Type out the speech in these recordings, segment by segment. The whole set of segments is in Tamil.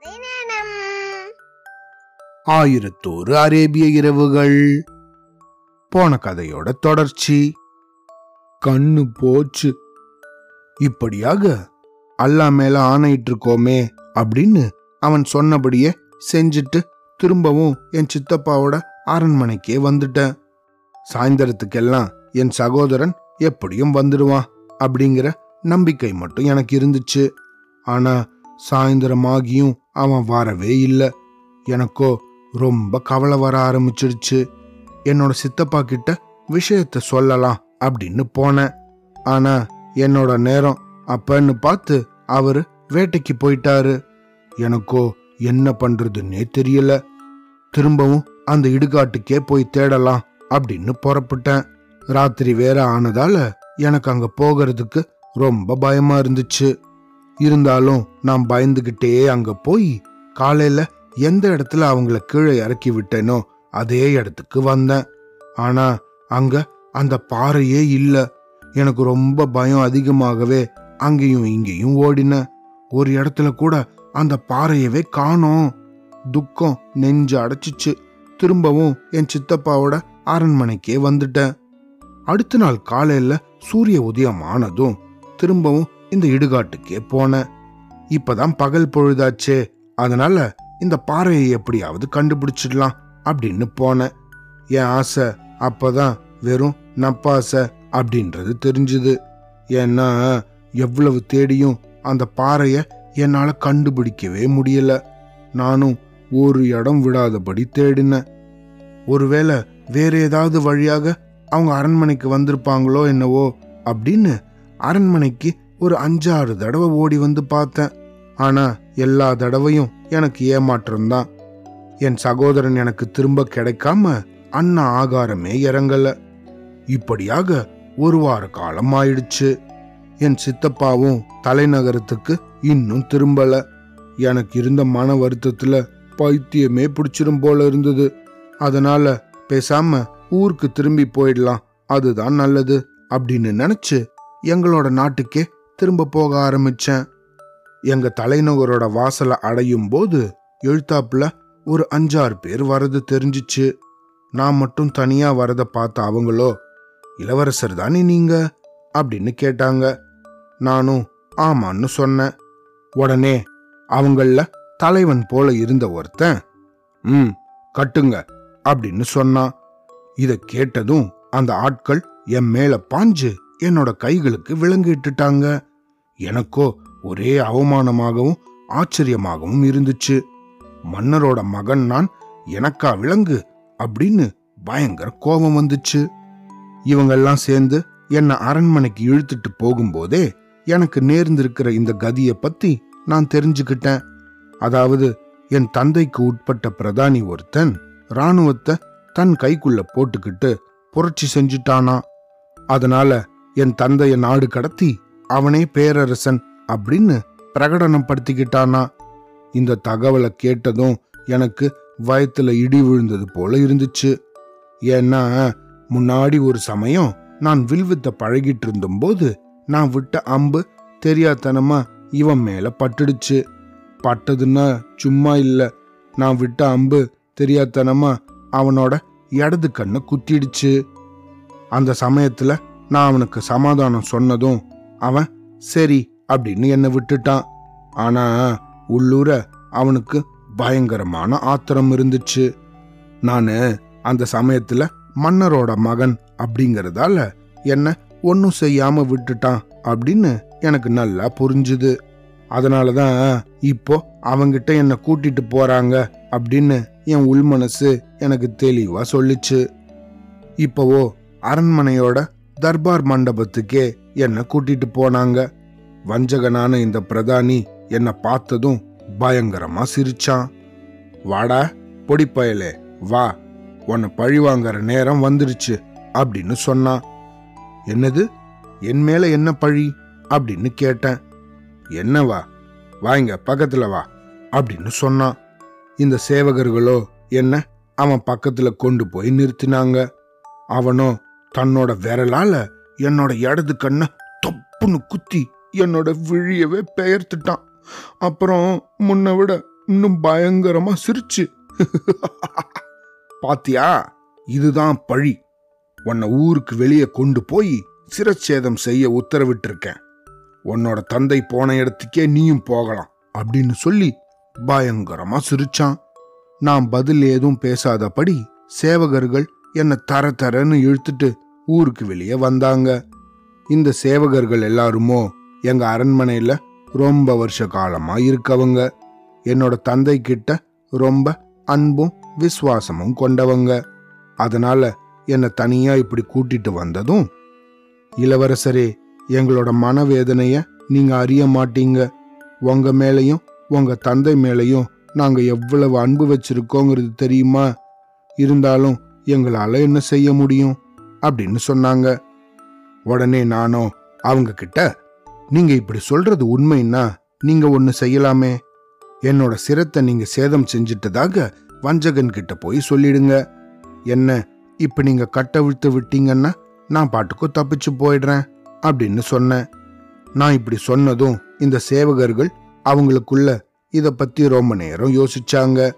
கதை ஆயிரத்தோரு அரேபிய இரவுகள். போன கதையோட தொடர்ச்சி. கண்ணு போச்சு. இப்படியாக அல்லா மேல ஆணையிட்டு இருக்கோமே அப்படின்னு அவன் சொன்னபடியே செஞ்சுட்டு திரும்பவும் என் சித்தப்பாவோட அரண்மனைக்கே வந்துட்டேன். சாயந்தரத்துக்கெல்லாம் என் சகோதரன் எப்படியும் வந்துடுவான் அப்படிங்கிற நம்பிக்கை மட்டும் எனக்கு இருந்துச்சு. ஆனா சாயந்தரமாகியும் அவன் வரவே இல்லை. எனக்கோ ரொம்ப கவலை வர ஆரம்பிச்சிடுச்சு என்னோட சித்தப்பா கிட்ட விஷயத்த சொல்லலாம் அப்படின்னு போனேன். ஆனா என்னோட நேரம் அப்பன்னு பார்த்து அவரு வேட்டைக்கு போயிட்டாரு. எனக்கோ என்ன பண்றதுன்னே தெரியல. திரும்பவும் அந்த இடுகாட்டுக்கே போய் தேடலாம் அப்படின்னு புறப்பட்டேன். ராத்திரி வேற ஆனதால எனக்கு அங்க போகிறதுக்கு ரொம்ப பயமா இருந்துச்சு. இருந்தாலும் நான் பயந்துகிட்டே அங்க போய் காலையில எந்த இடத்துல அவங்கள கீழே இறக்கி விட்டேனோ அதே இடத்துக்கு வந்தேன். ஆனா அங்க அந்த பாறையே இல்ல. எனக்கு ரொம்ப பயம் அதிகமாகவே அங்கேயும் இங்கேயும் ஓடினேன் ஒரு இடத்துல கூட அந்த பாறையவே காணோம். துக்கம் நெஞ்சு அடைச்சிச்சு. திரும்பவும் என் சித்தப்பாவோட அரண்மனைக்கே வந்துட்டேன். அடுத்த நாள் காலையில சூரிய உதயம் ஆனதும் திரும்பவும் இந்த இடுகாட்டுக்கே போனேன் இப்பதான் பகல் பொழுதாச்சே. அதனால இந்த பாறையை எப்படியாவது கண்டுபிடிச்சிடலாம் அப்படின்னு போனேன் என் ஆசை அப்பதான் வெறும் நப்பாசை அப்படின்றது தெரிஞ்சுது. ஏன்னா எவ்வளவு தேடியும் அந்த பாறைய என்னால கண்டுபிடிக்கவே முடியல. நானும் ஒரு இடம் விடாதபடி தேடினேன். ஒருவேளை வேற ஏதாவது வழியாக அவங்க அரண்மனைக்கு வந்திருப்பாங்களோ என்னவோ அப்படின்னு அரண்மனைக்கு ஒரு அஞ்சாறு தடவை ஓடி வந்து பார்த்தேன். ஆனா எல்லா தடவையும் எனக்கு ஏமாற்றம்தான். என் சகோதரன் எனக்கு திரும்ப கிடைக்காம அண்ணா ஆகாரமே இறங்கல. இப்படியாக ஒரு வார காலம் ஆயிடுச்சு. என் சித்தப்பாவும் தலைநகரத்துக்கு இன்னும் திரும்பல. எனக்கு இருந்த மன வருத்தத்துல பைத்தியமே பிடிச்சிரும் போல இருந்தது. அதனால பேசாம ஊருக்கு திரும்பி போயிடலாம். அதுதான் நல்லது அப்படின்னு நினைச்சு எங்களோட நாட்டுக்கே திரும்ப போக ஆரம்பிச்சேன். எங்க தலைநகரோட வாசலை அடையும் போது எழுத்தாப்புல ஒரு அஞ்சாறு பேர் வரது தெரிஞ்சிச்சு. நான் மட்டும் தனியா வரத பார்த்த அவங்களோ இளவரசர் தானே நீங்க? அப்படின்னு கேட்டாங்க. நானும் ஆமான்னு சொன்னேன். உடனே அவங்கள தலைவன் போல இருந்த ஒருத்தன். ம் கட்டுங்க அப்படின்னு சொன்னான். இதை கேட்டதும் அந்த ஆட்கள் என் மேல பாஞ்சு என்னோட கைகளுக்கு விலங்கிட்டுட்டாங்க எனக்கோ ஒரே அவமானமாகவும் ஆச்சரியமாகவும் இருந்துச்சு. மன்னரோட மகன் நான் எனக்கா விலங்கு அப்படின்னு பயங்கர கோபம் வந்துச்சு. இவங்கெல்லாம் சேர்ந்து என்னை அரண்மனைக்கு இழுத்துட்டு போகும்போதே எனக்கு நேர்ந்திருக்கிற இந்த கதியை பத்தி நான் தெரிஞ்சுக்கிட்டேன். அதாவது என் தந்தைக்கு உட்பட்ட பிரதானி ஒருத்தன் ராணுவத்தை தன் கைக்குள்ள போட்டுக்கிட்டு புரட்சி செஞ்சுட்டானா. அதனால என் தந்தைய நாடு கடத்தி அவனே பேரரசன் அப்படின்னு பிரகடனம் படுத்திக்கிட்டானா இந்த தகவலை கேட்டதும் எனக்கு வயத்துல இடி விழுந்தது போல இருந்துச்சு. ஏன்னா முன்னாடி ஒரு சமயம் நான் வில்வித்த பழகிட்டு இருந்தபோது நான் விட்ட அம்பு தெரியாதனமா இவன் மேல பட்டுடுச்சு. பட்டதுன்னா சும்மா இல்ல நான் விட்ட அம்பு தெரியாதனமா அவனோட இடது கண்ணை குத்திடுச்சு. அந்த சமயத்துல நான் அவனுக்கு சமாதானம் சொன்னதும் அவன் சரி அப்படின்னு என்னை விட்டுட்டான். ஆனா உள்ளூர அவனுக்கு பயங்கரமான ஆத்திரம் இருந்துச்சு. நானு அந்த சமயத்துல மன்னரோட மகன் அப்படிங்கறதால என்ன ஒன்னும் செய்யாம விட்டுட்டான் அப்படின்னு எனக்கு நல்லா புரிஞ்சுது. அதனாலதான் இப்போ அவங்கிட்ட என்னை கூட்டிட்டு போறாங்க அப்படின்னு என் உள்மனசு எனக்கு தெளிவா சொல்லிச்சு. இப்போவோ அரண்மனையோட தர்பார் மண்டபத்துக்கே என்ன கூட்டிட்டு போனாங்க. வஞ்சகனான இந்த பிரதானி என்ன பார்த்ததும் பயங்கரமா சிரிச்சான். வாடா பொடிப்பயலே வா உன்னை பழி வாங்குற நேரம் வந்துருச்சு அப்படின்னு சொன்னான். என்னது? என் மேல என்ன பழி? அப்படின்னு கேட்டேன். என்னவா வாங்க பக்கத்துல வா அப்படின்னு சொன்னான். இந்த சேவகர்களோ என்ன அவன் பக்கத்துல கொண்டு போய் நிறுத்தினாங்க. அவனோ தன்னோட விரலால என்னோட இடது கண்ணை தொப்புன்னு குத்தி என்னோட விழியவே பெயர்த்துட்டான். அப்புறம் முன்ன விட இன்னும் பயங்கரமா சிரிச்சு. பாத்தியா? இதுதான் பழி. உன்னை ஊருக்கு வெளியே கொண்டு போய் சிரச்சேதம் செய்ய உத்தரவிட்டிருக்கேன். உன்னோட தந்தை போன இடத்துக்கே நீயும் போகலாம் அப்படின்னு சொல்லி பயங்கரமா சிரிச்சான். நான் பதில் ஏதும் பேசாதபடி சேவகர்கள் என்னை தர தரன்னு இழுத்துட்டு ஊருக்கு வெளியே வந்தாங்க. இந்த சேவகர்கள் எல்லாருமோ எங்க அரண்மனையில ரொம்ப வருஷ காலமா இருக்கவங்க. என்னோட தந்தை கிட்ட ரொம்ப அன்பும் விசுவாசமும் கொண்டவங்க. அதனால என்னை தனியா இப்படி கூட்டிட்டு வந்ததும் இளவரசரே எங்களோட மனவேதனைய நீங்க அறிய மாட்டீங்க. உங்க மேலையும் உங்க தந்தை மேலையும் நாங்க எவ்வளவு அன்பு வச்சிருக்கோங்கிறது தெரியுமா? இருந்தாலும் எங்களால என்ன செய்ய முடியும்? அப்படின்னு சொன்னாங்க. உடனே நானும் அவங்க கிட்ட நீங்க இப்படி சொல்றது உண்மைன்னா நீங்க ஒன்னு செய்யலாமே. என்னோட சிரத்தை நீங்க சேதம் செஞ்சிட்டதாக வஞ்சகன் கிட்ட போய் சொல்லிடுங்க. என்ன இப்ப நீங்க கட்டவிழ்த்து விட்டீங்கன்னா நான் பாட்டுக்கு தப்பிச்சு போயிடுறேன் அப்படின்னு சொன்னேன். நான் இப்படி சொன்னதும் இந்த சேவகர்கள் அவங்களுக்குள்ள இத பத்தி ரொம்ப நேரம் யோசிச்சாங்க.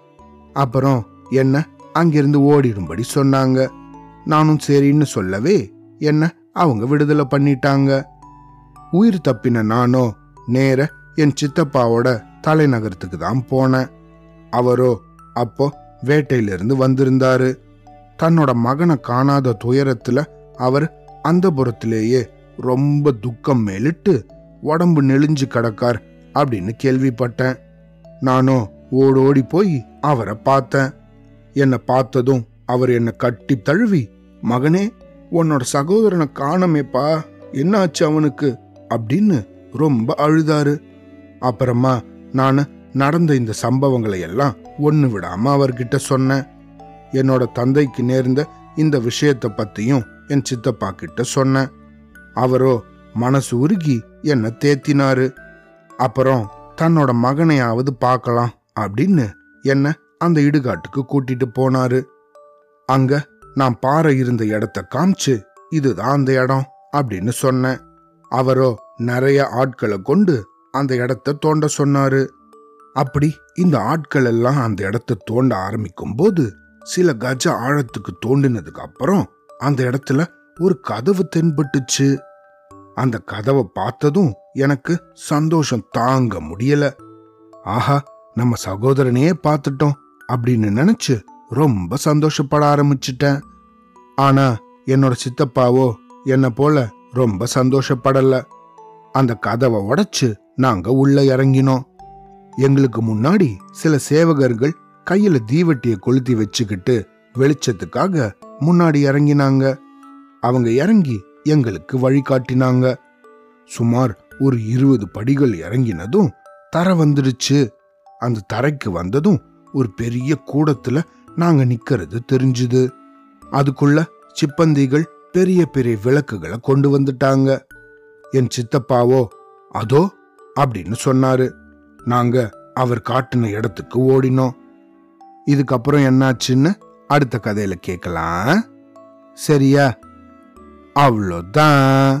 அப்புறம் என்ன? அங்கிருந்து ஓடிடும்படி சொன்னாங்க. நானும் சரின்னு சொல்லவே என்ன அவங்க விடுதலை பண்ணிட்டாங்க. உயிர் தப்பின நானோ நேர என் சித்தப்பாவோட தலைநகரத்துக்கு தான் போனேன். அவரோ அப்போ வேட்டையிலிருந்து வந்திருந்தாரு. தன்னோட மகனை காணாத துயரத்துல அவர் அந்த புறத்திலேயே ரொம்ப துக்கம் மேலிட்டு உடம்பு நெளிஞ்சு கிடக்கார் அப்படின்னு கேள்விப்பட்டேன். நானும் ஓடோடி போய் அவரை பார்த்தேன். என்னை பார்த்ததும் அவர் என்னை கட்டி தழுவி மகனே உன்னோட சகோதரனை காணமேப்பா என்னாச்சு அவனுக்கு? அப்படின்னு ரொம்ப அழுதாரு. அப்புறமா நான் நடந்த இந்த சம்பவங்களை எல்லாம் ஒன்னு விடாம அவர்கிட்ட சொன்னேன். என்னோட தந்தைக்கு நேர்ந்த இந்த விஷயத்தை பத்தியும் என் சித்தப்பா கிட்ட சொன்னேன். அவரோ மனசு உருகி என்னை தேத்தினாரு. அப்புறம் தன்னோட மகனையாவது பார்க்கலாம் அப்படின்னு என்ன அந்த இடுகாட்டுக்கு கூட்டிட்டு போனாரு. அங்க நான் பாறை இருந்த இடத்த காமிச்சு இதுதான் அந்த இடம் அப்படின்னு சொன்னேன். அவரோ நிறைய ஆட்களை கொண்டு அந்த இடத்த தோண்ட சொன்னாரு. அப்படி இந்த ஆட்கள் எல்லாம் அந்த இடத்த தோண்ட ஆரம்பிக்கும் போது சில கஜ ஆழத்துக்கு தோண்டினதுக்கு அப்புறம் அந்த இடத்துல ஒரு கதவு தென்பட்டுச்சு. அந்த கதவை பார்த்ததும் எனக்கு சந்தோஷம் தாங்க முடியல. ஆஹா நம்ம சகோதரனையே பார்த்துட்டோம் அப்படின்னு நினைச்சு ரொம்ப சந்தோஷப்பட ஆரம்பிச்சிட்டேன். ஆனா என்னோட சித்தப்பாவோ என்ன போல ரொம்ப சந்தோஷப்படல. அந்த கதவை உடைச்சு நாங்க உள்ள இறங்கினோம். எங்களுக்கு முன்னாடி சில சேவகர்கள் கையில தீவட்டிய கொளுத்தி வச்சுக்கிட்டு வெளிச்சத்துக்காக முன்னாடி இறங்கினாங்க. அவங்க இறங்கி எங்களுக்கு வழிகாட்டினாங்க சுமார் ஒரு இருபது படிகள் இறங்கினதும் தர வந்துடுச்சு. அந்த தரைக்கு வந்ததும் ஒரு பெரிய கூடத்துல நாங்க நிக்கிறது தெரிஞ்சுது. அதுக்குள்ள சிப்பந்திகள் பெரிய பெரிய விளக்குகளை கொண்டு வந்துட்டாங்க. என் சித்தப்பாவோ அதோ அப்படின்னு சொன்னாரு. நாங்க அவர் காட்டின இடத்துக்கு ஓடினோம். இதுக்கப்புறம் என்னாச்சுன்னு அடுத்த கதையில கேட்கலாம் சரியா? அவ்வளோதான்.